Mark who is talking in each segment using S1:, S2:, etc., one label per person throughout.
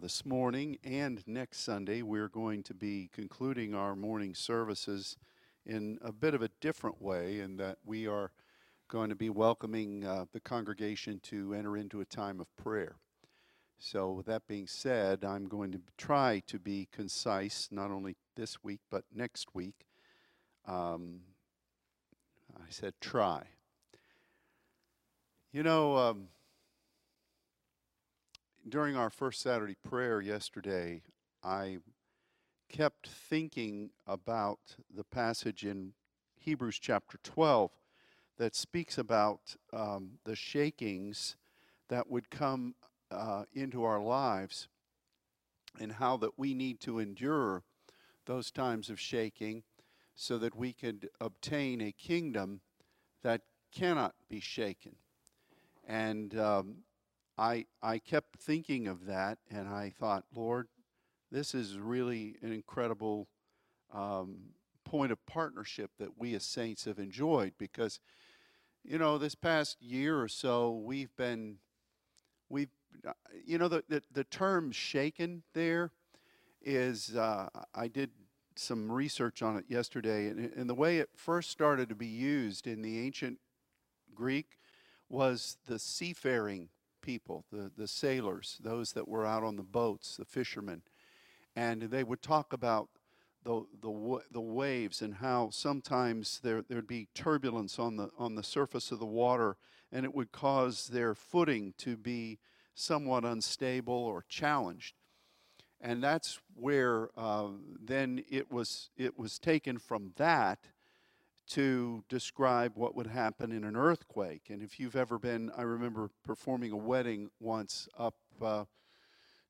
S1: this morning and next Sunday, we're going to be concluding our morning services in a bit of a different way, in that we are going to be welcoming uh, the congregation to enter into a time of prayer. So, with that being said, I'm going to try to be concise, not only this week, but next week. Um, I said try. You know, um, during our first Saturday prayer yesterday, I kept thinking about the passage in Hebrews chapter 12 that speaks about um, the shakings that would come uh, into our lives and how that we need to endure those times of shaking so that we could obtain a kingdom that cannot be shaken. And um, I, I kept thinking of that and I thought, Lord, this is really an incredible um, point of partnership that we as saints have enjoyed because, you know, this past year or so, we've been, we've, uh, you know, the, the, the term shaken there is, uh, I did some research on it yesterday, and, and the way it first started to be used in the ancient Greek was the seafaring people, the, the sailors, those that were out on the boats, the fishermen. And they would talk about the, the, the waves and how sometimes there, there'd be turbulence on the, on the surface of the water and it would cause their footing to be somewhat unstable or challenged. And that's where uh, then it was, it was taken from that to describe what would happen in an earthquake. And if you've ever been, I remember performing a wedding once up uh,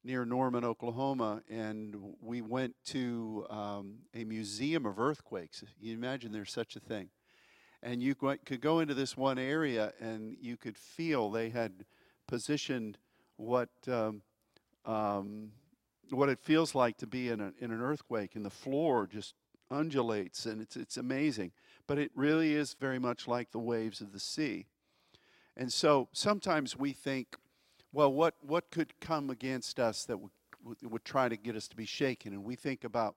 S1: near Norman, Oklahoma, and we went to um, a museum of earthquakes. You imagine there's such a thing. And you could go into this one area and you could feel they had positioned what. Um, um, what it feels like to be in, a, in an earthquake, and the floor just undulates, and it's, it's amazing but it really is very much like the waves of the sea. And so sometimes we think, well, what, what could come against us that would, would try to get us to be shaken? And we think about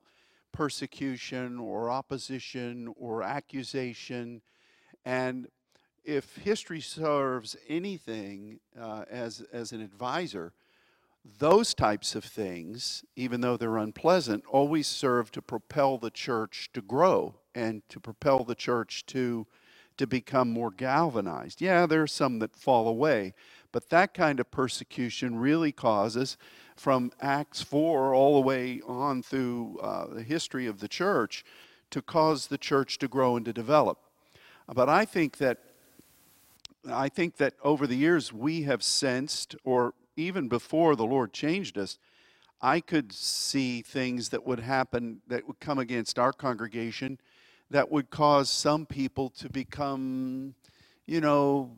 S1: persecution or opposition or accusation. And if history serves anything uh, as, as an advisor, those types of things, even though they're unpleasant, always serve to propel the church to grow and to propel the church to, to become more galvanized. Yeah, there are some that fall away, but that kind of persecution really causes, from Acts 4 all the way on through uh, the history of the church, to cause the church to grow and to develop. But I think that I think that over the years we have sensed, or even before the Lord changed us, I could see things that would happen that would come against our congregation that would cause some people to become, you know,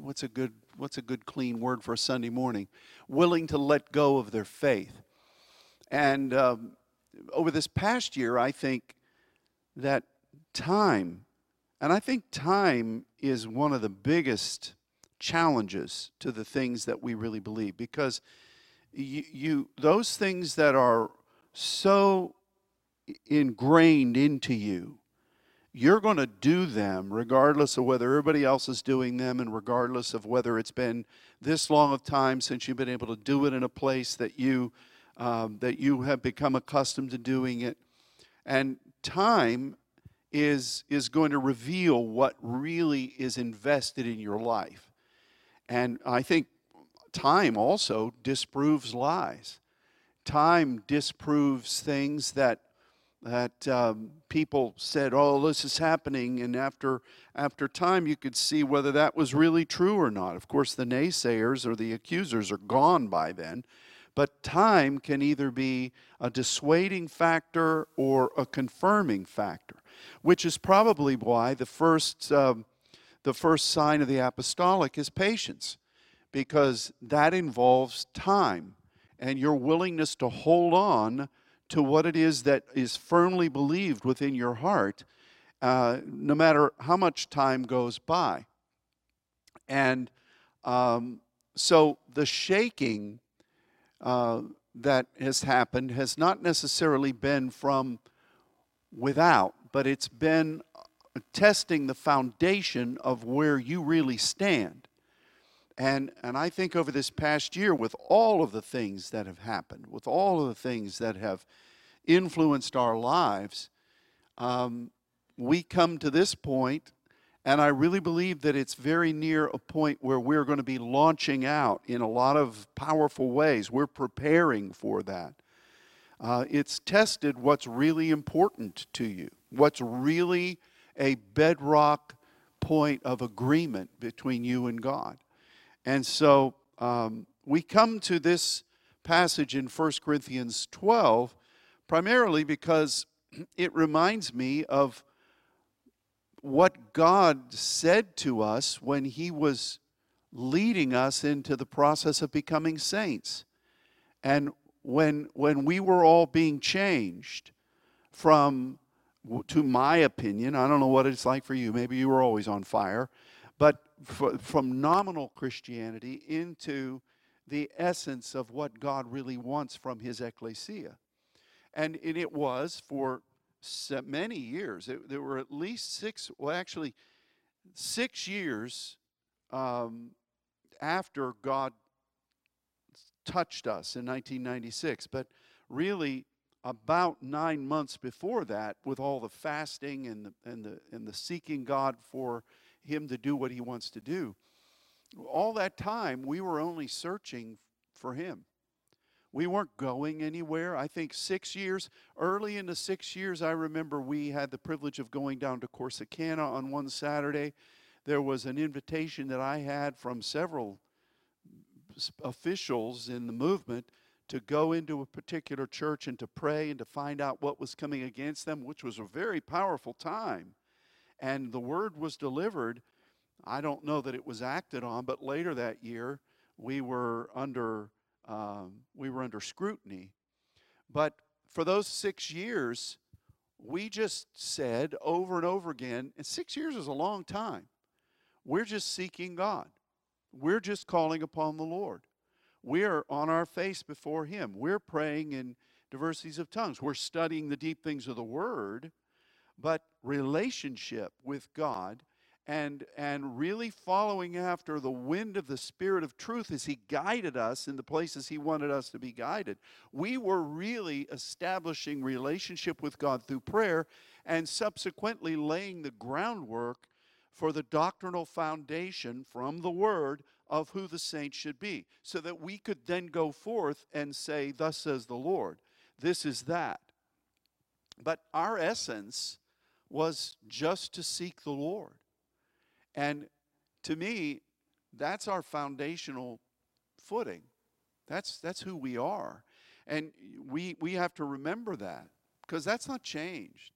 S1: what's a good what's a good clean word for a Sunday morning? Willing to let go of their faith. And um, over this past year, I think that time, and I think time is one of the biggest challenges to the things that we really believe because you, you those things that are so ingrained into you you're going to do them regardless of whether everybody else is doing them and regardless of whether it's been this long of time since you've been able to do it in a place that you um, that you have become accustomed to doing it. And time is is going to reveal what really is invested in your life and I think time also disproves lies. Time disproves things that that um, people said, "Oh, this is happening," and after after time, you could see whether that was really true or not. Of course, the naysayers or the accusers are gone by then, but time can either be a dissuading factor or a confirming factor, which is probably why the first um, the first sign of the apostolic is patience, because that involves time and your willingness to hold on to what it is that is firmly believed within your heart, uh, no matter how much time goes by. And um, so the shaking uh, that has happened has not necessarily been from without, but it's been testing the foundation of where you really stand. And, and I think over this past year, with all of the things that have happened, with all of the things that have influenced our lives, um, we come to this point, and I really believe that it's very near a point where we're going to be launching out in a lot of powerful ways. We're preparing for that. Uh, it's tested what's really important to you, what's really a bedrock point of agreement between you and God. And so um, we come to this passage in 1 Corinthians 12 primarily because it reminds me of what God said to us when He was leading us into the process of becoming saints. And when, when we were all being changed from, to my opinion, I don't know what it's like for you, maybe you were always on fire, but from nominal Christianity into the essence of what God really wants from his ecclesia. And, and it was for many years. It, there were at least six, well, actually, six years um, after God touched us in 1996. But really, about nine months before that, with all the fasting and the, and the, and the seeking God for him to do what he wants to do. All that time, we were only searching for him. We weren't going anywhere. I think six years, early in the six years, I remember we had the privilege of going down to Corsicana on one Saturday. There was an invitation that I had from several officials in the movement to go into a particular church and to pray and to find out what was coming against them, which was a very powerful time and the word was delivered. I don't know that it was acted on, but later that year we were under um, we were under scrutiny. But for those six years, we just said over and over again, and six years is a long time. We're just seeking God. We're just calling upon the Lord. We're on our face before Him. We're praying in diversities of tongues. We're studying the deep things of the Word but relationship with God and and really following after the wind of the spirit of truth as he guided us in the places he wanted us to be guided we were really establishing relationship with God through prayer and subsequently laying the groundwork for the doctrinal foundation from the word of who the saints should be so that we could then go forth and say thus says the Lord this is that but our essence was just to seek the Lord. And to me, that's our foundational footing. That's, that's who we are. And we, we have to remember that because that's not changed.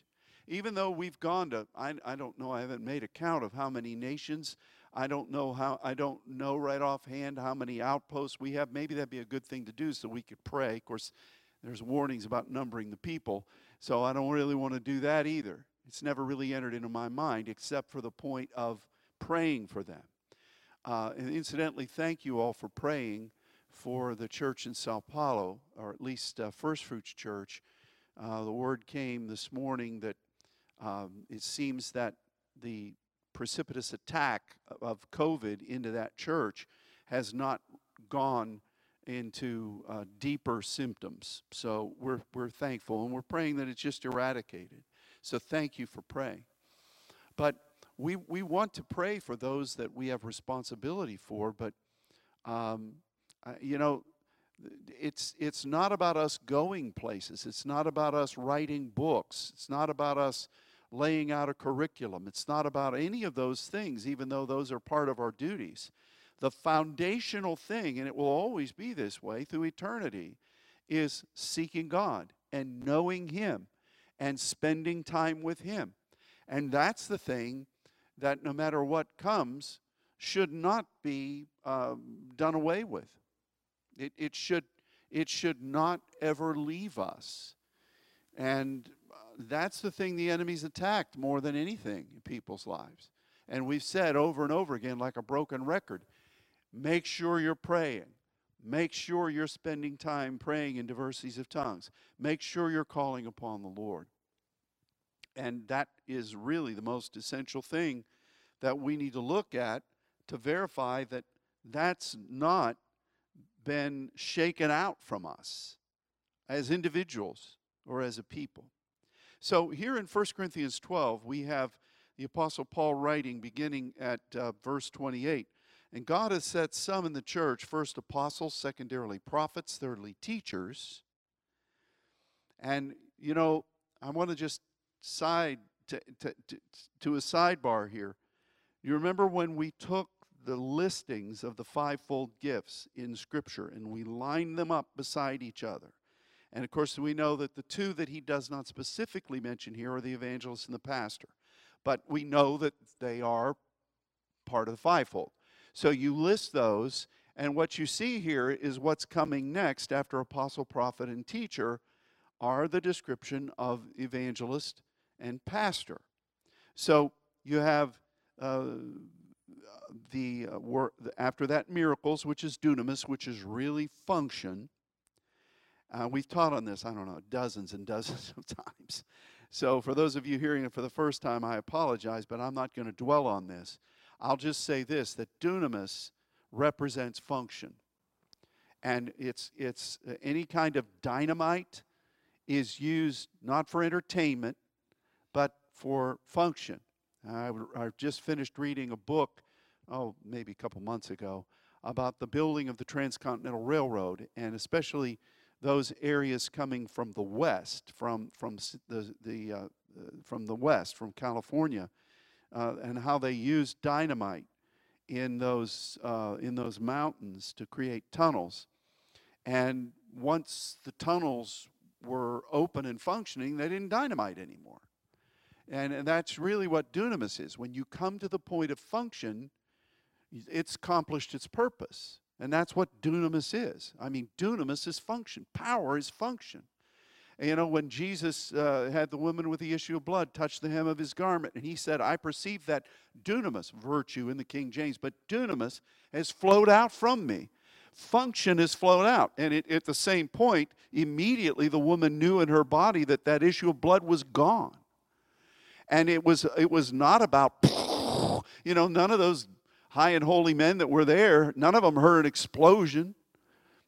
S1: Even though we've gone to, I, I don't know, I haven't made a count of how many nations. I don't know how, I don't know right offhand how many outposts we have. Maybe that'd be a good thing to do so we could pray. Of course, there's warnings about numbering the people, so I don't really want to do that either. It's never really entered into my mind except for the point of praying for them. Uh, and incidentally, thank you all for praying for the church in Sao Paulo, or at least uh, First Fruits Church. Uh, the word came this morning that um, it seems that the precipitous attack of COVID into that church has not gone into uh, deeper symptoms. So we're, we're thankful and we're praying that it's just eradicated. So thank you for praying. But we, we want to pray for those that we have responsibility for, but, um, uh, you know, it's, it's not about us going places. It's not about us writing books. It's not about us laying out a curriculum. It's not about any of those things, even though those are part of our duties. The foundational thing, and it will always be this way through eternity, is seeking God and knowing Him and spending time with Him. And that's the thing that no matter what comes, should not be um, done away with. It, it, should, it should not ever leave us. And that's the thing the enemy's attacked more than anything in people's lives. And we've said over and over again, like a broken record make sure you're praying. Make sure you're spending time praying in diversities of tongues. Make sure you're calling upon the Lord. And that is really the most essential thing that we need to look at to verify that that's not been shaken out from us as individuals or as a people. So here in 1 Corinthians 12, we have the Apostle Paul writing beginning at uh, verse 28. And God has set some in the church, first apostles, secondarily prophets, thirdly teachers. And, you know, I want to just side to, to, to, to a sidebar here. You remember when we took the listings of the fivefold gifts in Scripture and we lined them up beside each other? And of course, we know that the two that he does not specifically mention here are the evangelist and the pastor. But we know that they are part of the fivefold. So you list those, and what you see here is what's coming next after apostle, prophet, and teacher are the description of evangelist and pastor. So you have uh, the uh, wor- after that miracles, which is dunamis, which is really function. Uh, we've taught on this, I don't know, dozens and dozens of times. So for those of you hearing it for the first time, I apologize, but I'm not going to dwell on this. I'll just say this that dunamis represents function. And it's, it's uh, any kind of dynamite is used not for entertainment, but for function. I, I just finished reading a book, oh, maybe a couple months ago, about the building of the Transcontinental Railroad, and especially those areas coming from the west, from, from the, the, uh, from the west, from California, uh, and how they used dynamite in those, uh, in those mountains to create tunnels. And once the tunnels were open and functioning, they didn't dynamite anymore. And, and that's really what dunamis is. When you come to the point of function, it's accomplished its purpose. And that's what dunamis is. I mean, dunamis is function, power is function. And, you know, when Jesus uh, had the woman with the issue of blood touch the hem of his garment, and he said, I perceive that dunamis, virtue in the King James, but dunamis has flowed out from me. Function has flowed out. And it, at the same point, immediately the woman knew in her body that that issue of blood was gone and it was it was not about you know none of those high and holy men that were there none of them heard an explosion.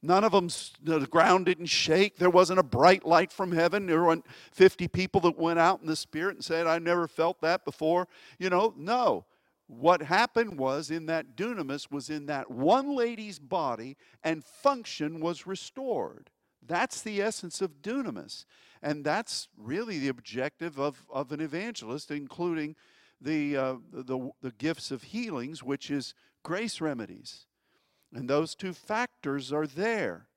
S1: None of them the ground didn't shake. There wasn't a bright light from heaven. There weren't 50 people that went out in the spirit and said i never felt that before. You know no. What happened was in that dunamis was in that one lady's body and function was restored. That's the essence of dunamis. And that's really the objective of, of an evangelist, including the, uh, the, the gifts of healings, which is grace remedies. And those two factors are there.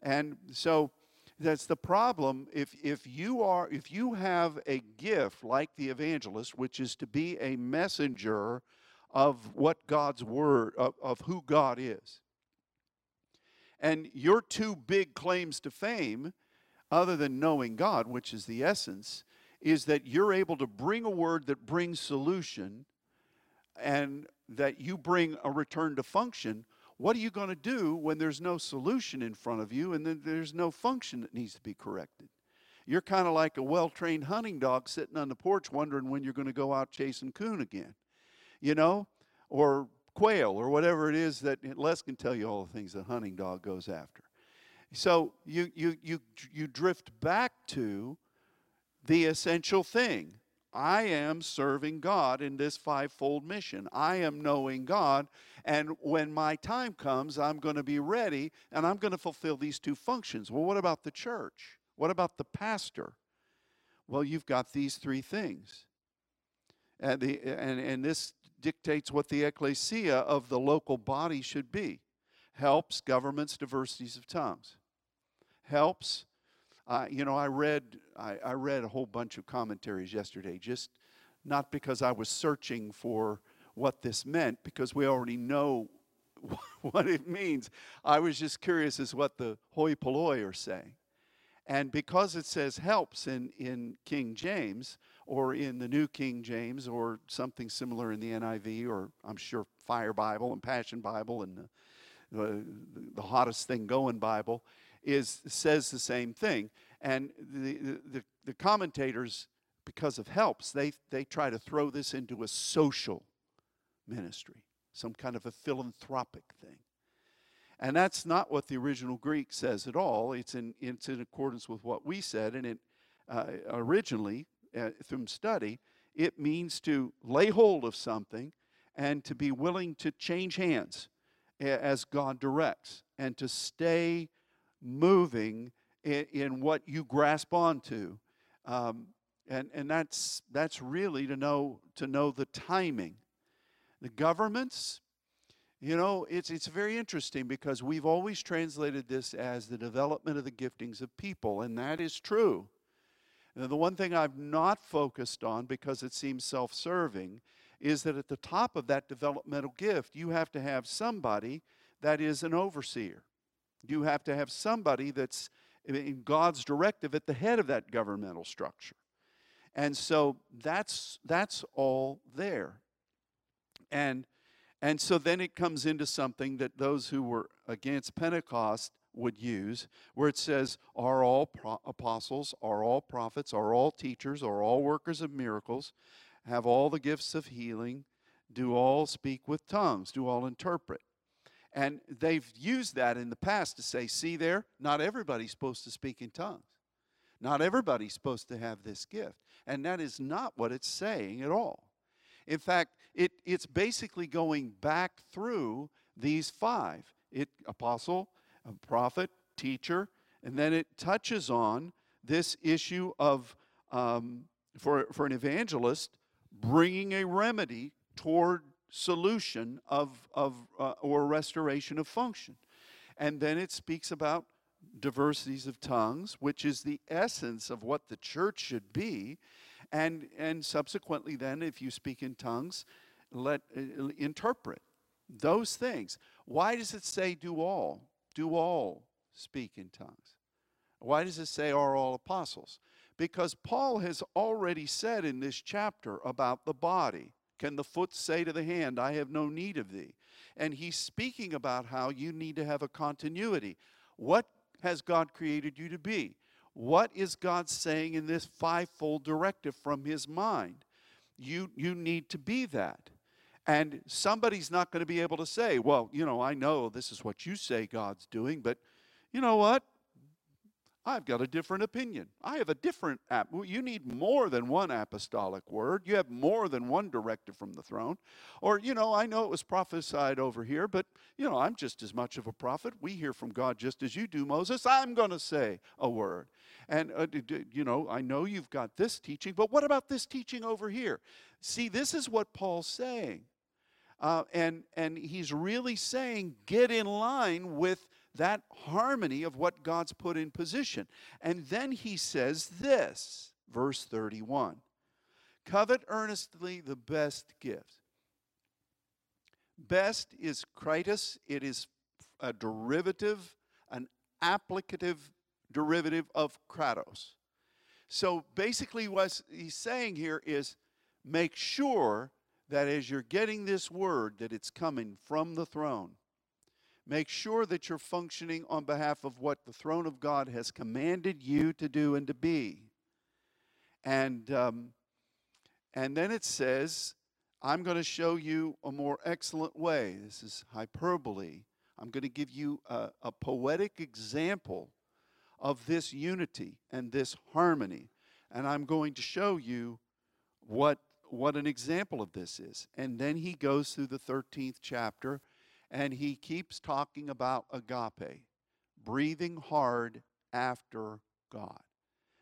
S1: And so that's the problem. If, if, you are, if you have a gift like the evangelist, which is to be a messenger of what God's word, of, of who God is, and your two big claims to fame other than knowing God, which is the essence, is that you're able to bring a word that brings solution and that you bring a return to function. What are you going to do when there's no solution in front of you and then there's no function that needs to be corrected? You're kind of like a well trained hunting dog sitting on the porch wondering when you're going to go out chasing coon again, you know, or quail or whatever it is that Les can tell you all the things a hunting dog goes after. So you, you, you, you drift back to the essential thing. I am serving God in this fivefold mission. I am knowing God. And when my time comes, I'm going to be ready and I'm going to fulfill these two functions. Well, what about the church? What about the pastor? Well, you've got these three things. And, the, and, and this dictates what the ecclesia of the local body should be helps governments, diversities of tongues helps. Uh, you know, I read I, I read a whole bunch of commentaries yesterday, just not because I was searching for what this meant, because we already know what it means. I was just curious as what the hoi polloi are saying. And because it says helps in, in King James, or in the New King James or something similar in the NIV or I'm sure Fire Bible and Passion Bible and the, the, the hottest thing going Bible is says the same thing. And the, the, the commentators, because of helps, they, they try to throw this into a social ministry, some kind of a philanthropic thing. And that's not what the original Greek says at all. It's in, it's in accordance with what we said. And it uh, originally, uh, from study, it means to lay hold of something and to be willing to change hands as God directs and to stay moving in, in what you grasp onto. Um, and and that's, that's really to know, to know the timing. The governments, you know, it's, it's very interesting because we've always translated this as the development of the giftings of people, and that is true. And the one thing I've not focused on because it seems self serving is that at the top of that developmental gift, you have to have somebody that is an overseer. You have to have somebody that's in God's directive at the head of that governmental structure. And so that's that's all there. And and so then it comes into something that those who were against Pentecost would use, where it says, Are all pro- apostles, are all prophets, are all teachers, are all workers of miracles, have all the gifts of healing, do all speak with tongues, do all interpret. And they've used that in the past to say, See there, not everybody's supposed to speak in tongues. Not everybody's supposed to have this gift. And that is not what it's saying at all. In fact, it, it's basically going back through these five it, apostle, prophet, teacher, and then it touches on this issue of, um, for, for an evangelist, bringing a remedy toward solution of, of uh, or restoration of function. And then it speaks about diversities of tongues, which is the essence of what the church should be. And and subsequently then if you speak in tongues let uh, interpret those things. Why does it say do all do all speak in tongues why does it say are all apostles because paul has already said in this chapter about the body can the foot say to the hand i have no need of thee and he's speaking about how you need to have a continuity what has god created you to be what is God saying in this fivefold directive from his mind? You, you need to be that. And somebody's not going to be able to say, well, you know, I know this is what you say God's doing, but you know what? I've got a different opinion. I have a different app. You need more than one apostolic word. You have more than one directive from the throne. Or, you know, I know it was prophesied over here, but, you know, I'm just as much of a prophet. We hear from God just as you do, Moses. I'm going to say a word. And, uh, you know, I know you've got this teaching, but what about this teaching over here? See, this is what Paul's saying. Uh, and, and he's really saying, get in line with that harmony of what God's put in position. And then he says this, verse 31 Covet earnestly the best gift. Best is kritos, it is a derivative, an applicative derivative of kratos. So basically, what he's saying here is make sure that as you're getting this word, that it's coming from the throne Make sure that you're functioning on behalf of what the throne of God has commanded you to do and to be. And, um, and then it says, I'm going to show you a more excellent way. This is hyperbole. I'm going to give you a, a poetic example of this unity and this harmony. And I'm going to show you what, what an example of this is. And then he goes through the 13th chapter and he keeps talking about agape, breathing hard after God.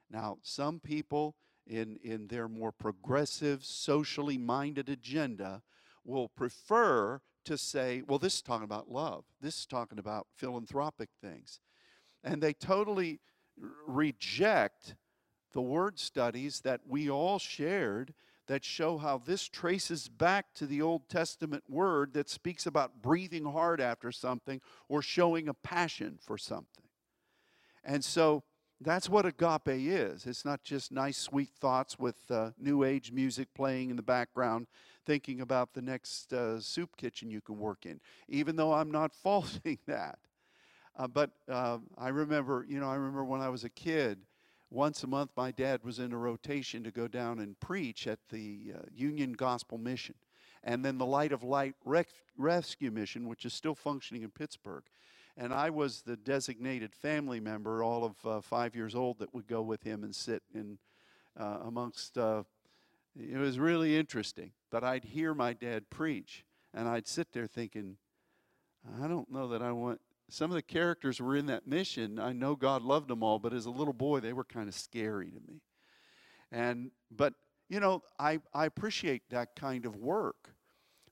S1: Now, some people in, in their more progressive, socially minded agenda will prefer to say, well, this is talking about love. This is talking about philanthropic things. And they totally reject the word studies that we all shared that show how this traces back to the Old Testament word that speaks about breathing hard after something or showing a passion for something. And so That's what agape is. It's not just nice, sweet thoughts with uh, new age music playing in the background, thinking about the next uh, soup kitchen you can work in, even though I'm not faulting that. Uh, but uh, I remember, you know, I remember when I was a kid, once a month my dad was in a rotation to go down and preach at the uh, Union Gospel Mission. And then the Light of Life Rescue Mission, which is still functioning in Pittsburgh. And I was the designated family member, all of uh, five years old, that would go with him and sit in uh, amongst. Uh, it was really interesting. But I'd hear my dad preach, and I'd sit there thinking, I don't know that I want. Some of the characters were in that mission. I know God loved them all, but as a little boy, they were kind of scary to me. And but you know, I, I appreciate that kind of work.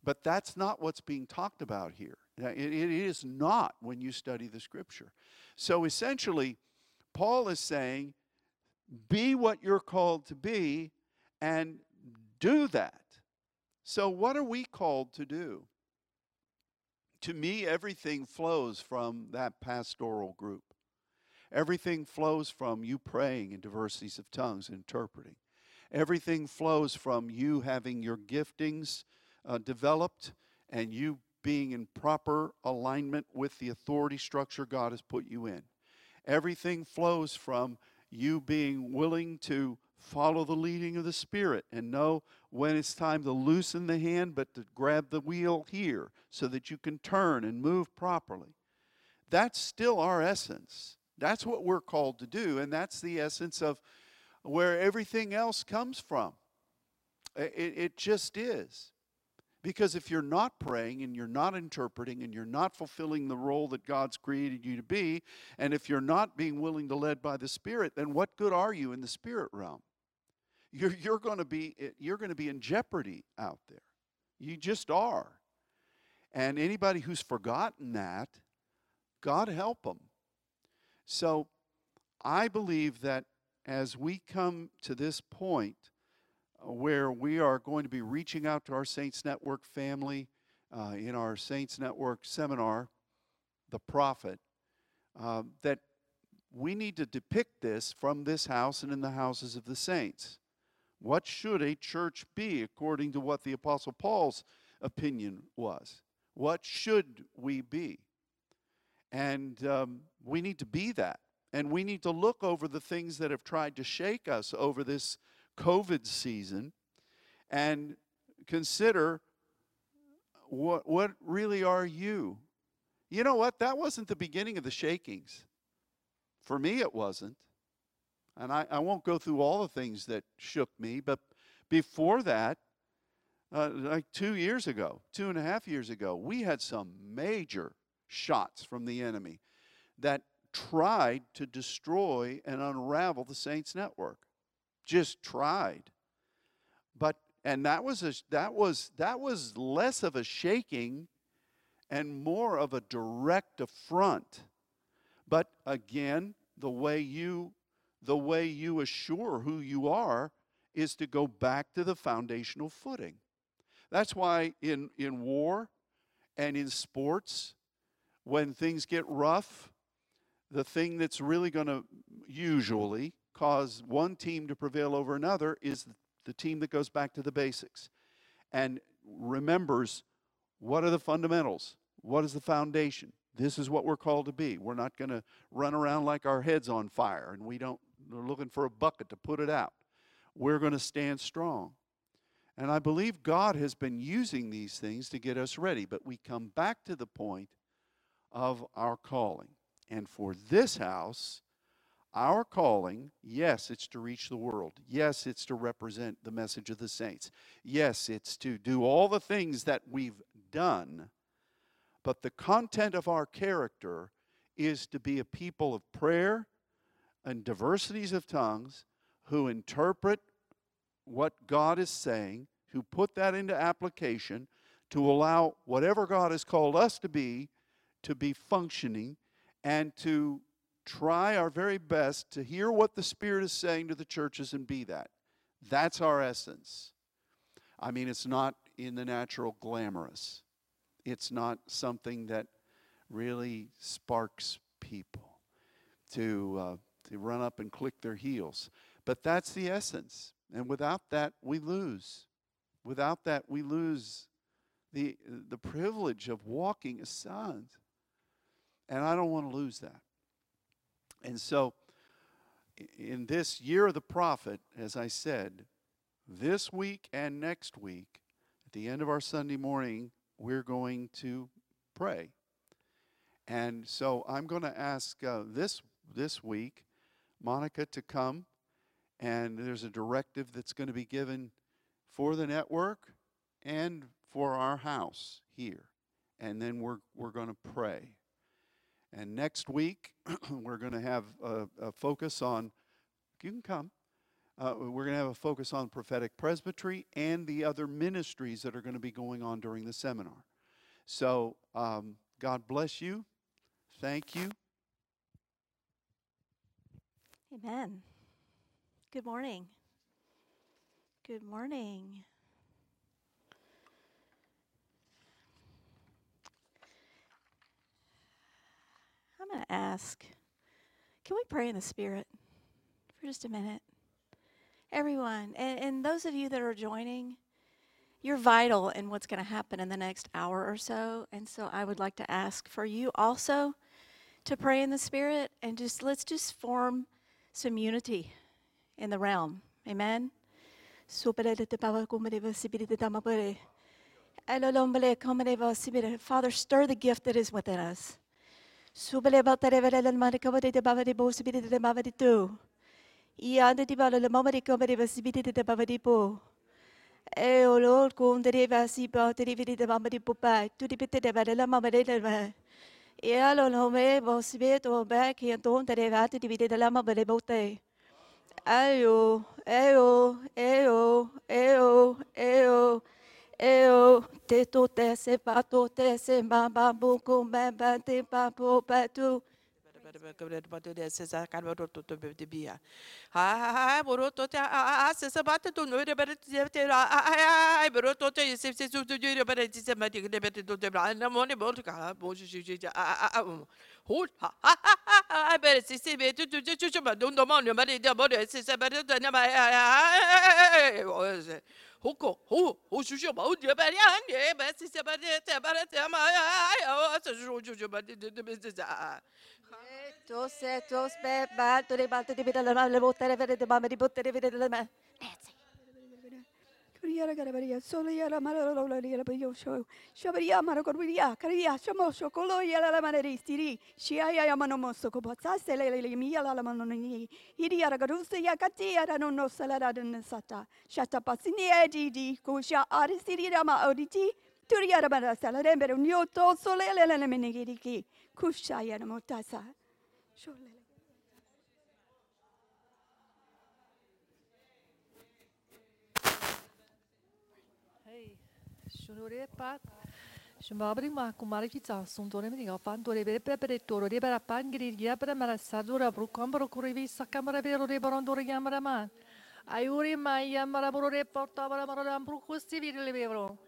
S1: But that's not what's being talked about here. It, it is not when you study the scripture. So essentially, Paul is saying, be what you're called to be and do that. So, what are we called to do? To me, everything flows from that pastoral group. Everything flows from you praying in diversities of tongues, interpreting. Everything flows from you having your giftings uh, developed and you being in proper alignment with the authority structure God has put you in. Everything flows from you being willing to follow the leading of the Spirit and know when it's time to loosen the hand, but to grab the wheel here so that you can turn and move properly. That's still our essence. That's what we're called to do, and that's the essence of where everything else comes from. It, it just is. Because if you're not praying and you're not interpreting and you're not fulfilling the role that God's created you to be, and if you're not being willing to lead by the Spirit, then what good are you in the spirit realm? You're, you're going to be you're going to be in jeopardy out there. You just are. And anybody who's forgotten that, God help them. So I believe that as we come to this point uh, where we are going to be reaching out to our Saints Network family uh, in our Saints Network seminar, The Prophet, uh, that we need to depict this from this house and in the houses of the saints. What should a church be according to what the Apostle Paul's opinion was? What should we be? And um, we need to be that. And we need to look over the things that have tried to shake us over this COVID season and consider what, what really are you? You know what? That wasn't the beginning of the shakings. For me, it wasn't. And I, I won't go through all the things that shook me, but before that, uh, like two years ago, two and a half years ago, we had some major shots from the enemy that tried to destroy and unravel the Saints network. Just tried. But and that was a, that was that was less of a shaking and more of a direct affront. But again, the way you the way you assure who you are is to go back to the foundational footing. That's why in, in war and in sports, when things get rough, the thing that's really going to usually cause one team to prevail over another is the team that goes back to the basics and remembers what are the fundamentals? What is the foundation? This is what we're called to be. We're not going to run around like our heads on fire and we don't we're looking for a bucket to put it out. We're going to stand strong. And I believe God has been using these things to get us ready, but we come back to the point of our calling. And for this house, our calling, yes, it's to reach the world. Yes, it's to represent the message of the saints. Yes, it's to do all the things that we've done. But the content of our character is to be a people of prayer and diversities of tongues who interpret what God is saying, who put that into application to allow whatever God has called us to be to be functioning and to try our very best to hear what the Spirit is saying to the churches and be that. That's our essence. I mean, it's not in the natural glamorous, it's not something that really sparks people to uh, to run up and click their heels. But that's the essence. And without that, we lose. Without that, we lose the, the privilege of walking as sons. And I don't want to lose that. And so, in this year of the prophet, as I said, this week and next week, at the end of our Sunday morning, we're going to pray. And so I'm going to ask uh, this this week Monica to come, and there's a directive that's going to be given for the network and for our house here. And then we're, we're going to pray. And next week, we're going to have a, a, focus on, you can come, uh, we're going to have a focus on prophetic presbytery and the other ministries that are going to be going on during the seminar. So, um, God bless you. Thank you.
S2: Amen. Good morning. Good morning. I'm going to ask can we pray in the Spirit for just a minute? Everyone, and, and those of you that are joining, you're vital in what's going to happen in the next hour or so. And so I would like to ask for you also to pray in the Spirit and just let's just form some unity in the realm. Amen. Father, stir the gift that is within us. Bala mamadi. E o Lord kum de va si ba de vidi de bavadi po pa tu di bitte de le mamadi de e allora me ho sentito che Jer onome bo svijetu obeki don derivati divide delama belebote. Ayo, eo, eo, eo, eo, eo, te tu te se pa tu te se ma ba bu ku me ba ti pa bu pa tu.
S3: Hoko, ho, ho, şu şu bau diye ben yani ben size ben de ben de ama ay ay ay ay ay ay ay
S2: ay ay ay ay Tuossa, tuossa, me, mä, tuli, mä, tuli, mitä mä, le, muuttere, vedete, mä, meni, muuttere, vedete, mä. Nancy.
S4: Kuriara, karabariya, soliara, marololololiara, piyosho, shabariya, marokoriya, kariya, shamosho, koloyara, la maneristiri, shiaya, yamanomoso, kopatsase, lelele, miyala, la manoni, idiara, garusa, yakatiara, no, no, salada, sata, shata, pasini, edidi, kusha, arisiri, rama, oditi, Turiyara barasala rembere un yoto sole le le menigiriki. Kushaya motasa.
S5: Sholele. Shunurepa, Shumabri ma kumarajica, suntore mi fan dore bere pepere toro, rebera pangri, rebera marasadura, brucambro curivisa, camera vero, reborondore yamaraman. Aiuri ma yamarabore portavara marolam brucusti viri le vero.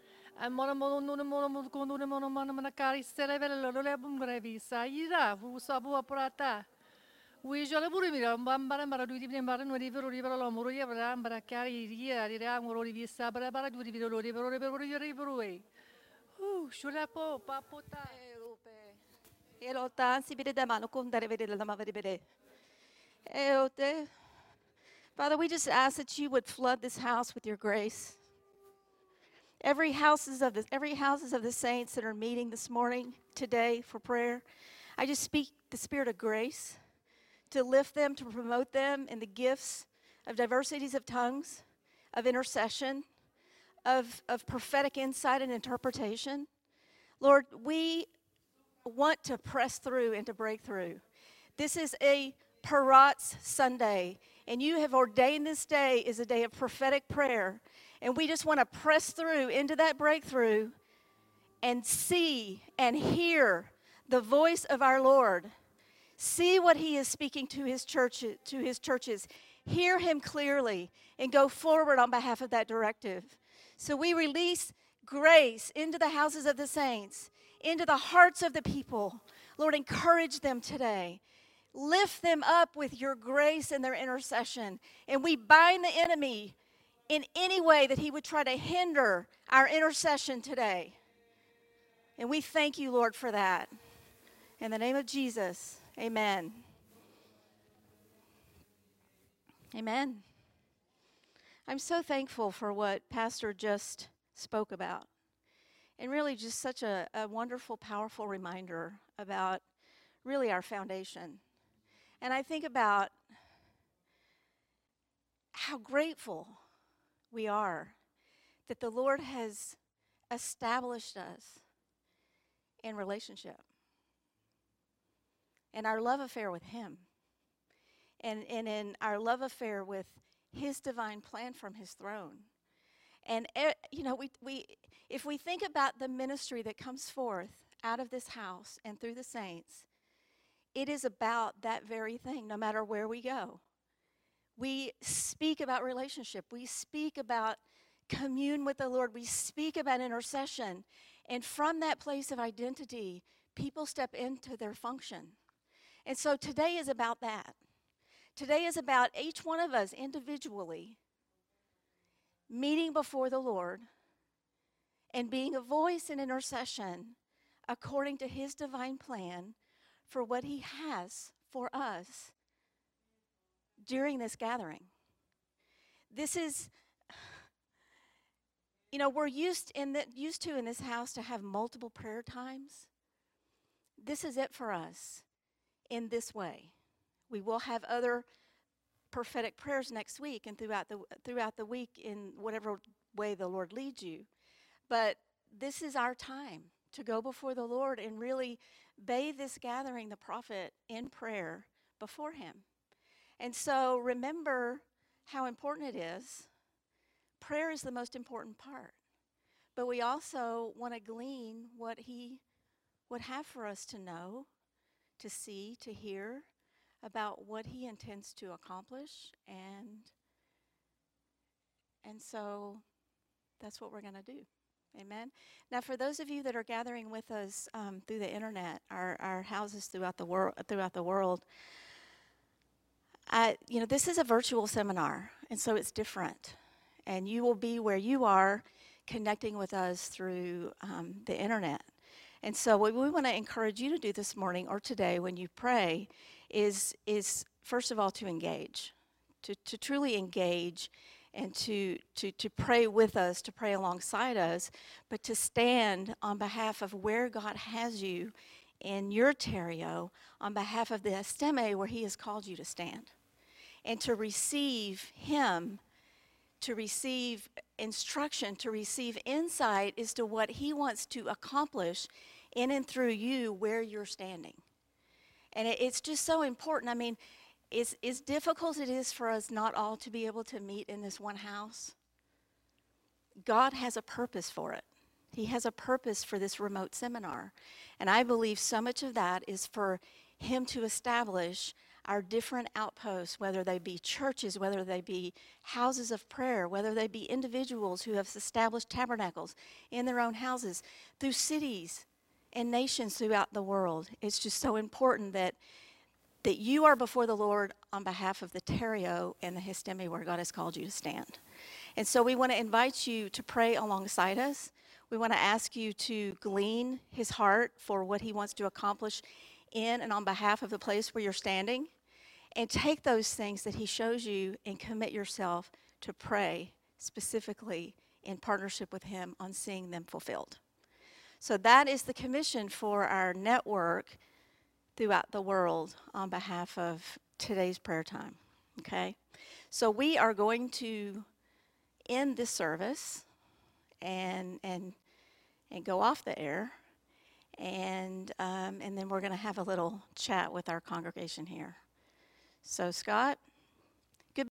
S5: Po papota.
S2: Si bide da mano la ma vede bede. Eo te. Father, we just ask that you would flood this house with your grace. Every houses of the every houses of the saints that are meeting this morning, today for prayer, I just speak the spirit of grace to lift them, to promote them in the gifts of diversities of tongues, of intercession, of, of prophetic insight and interpretation. Lord, we want to press through and to break through. This is a Paratz Sunday, and you have ordained this day is a day of prophetic prayer. And we just want to press through into that breakthrough and see and hear the voice of our Lord See what he is speaking to his church to his churches. Hear him clearly and go forward on behalf of that directive. So we release grace into the houses of the saints, into the hearts of the people. Lord, encourage them today. Lift them up with your grace and their intercession. And we bind the enemy in any way that he would try to hinder our intercession today. And we thank you, Lord, for that. In the name of Jesus, amen. Amen. I'm so thankful for what Pastor just spoke about. And really, just such a, a wonderful, powerful reminder about really our foundation. And I think about how grateful we are that the Lord has established us in relationship and our love affair with Him and, and in our love affair with His divine plan from His throne. And, eh, you know, we, we, if we think about the ministry that comes forth out of this house and through the saints, it is about that very thing, no matter where we go. We speak about relationship, we speak about commune with the Lord, we speak about intercession. And from that place of identity, people step into their function. And so today is about that. Today is about each one of us individually meeting before the Lord and being a voice in intercession according to his divine plan for what he has for us during this gathering. This is you know, we're used in the, used to in this house to have multiple prayer times. This is it for us in this way. We will have other prophetic prayers next week and throughout the throughout the week in whatever way the Lord leads you. But this is our time to go before the Lord and really bathe this gathering, the prophet, in prayer before Him. And so remember how important it is. Prayer is the most important part. But we also want to glean what He would have for us to know, to see, to hear about what He intends to accomplish. And, and so that's what we're going to do. Amen. Now, for those of you that are gathering with us um, through the internet, our, our houses throughout the world, throughout the world, I, you know, this is a virtual seminar, and so it's different. And you will be where you are, connecting with us through um, the internet. And so, what we want to encourage you to do this morning or today when you pray is, is first of all, to engage, to, to truly engage and to, to, to pray with us, to pray alongside us, but to stand on behalf of where God has you in your terrio, on behalf of the histemi where He has called you to stand, and to receive Him, to receive instruction, to receive insight as to what He wants to accomplish in and through you where you're standing. And it's just so important. I mean, as, as difficult it is for us not all to be able to meet in this one house, God has a purpose for it. He has a purpose for this remote seminar. And I believe so much of that is for Him to establish our different outposts, whether they be churches, whether they be houses of prayer, whether they be individuals who have established tabernacles in their own houses, through cities and nations throughout the world. It's just so important that that you are before the Lord on behalf of the Terrio and the Histemi where God has called you to stand. And so we want to invite you to pray alongside us. We want to ask you to glean his heart for what he wants to accomplish in and on behalf of the place where you're standing. And take those things that he shows you and commit yourself to pray specifically in partnership with him on seeing them fulfilled. So that is the commission for our network throughout the world on behalf of today's prayer time. Okay? So we are going to end this service and and and go off the air, and um, and then we're going to have a little chat with our congregation here. So Scott.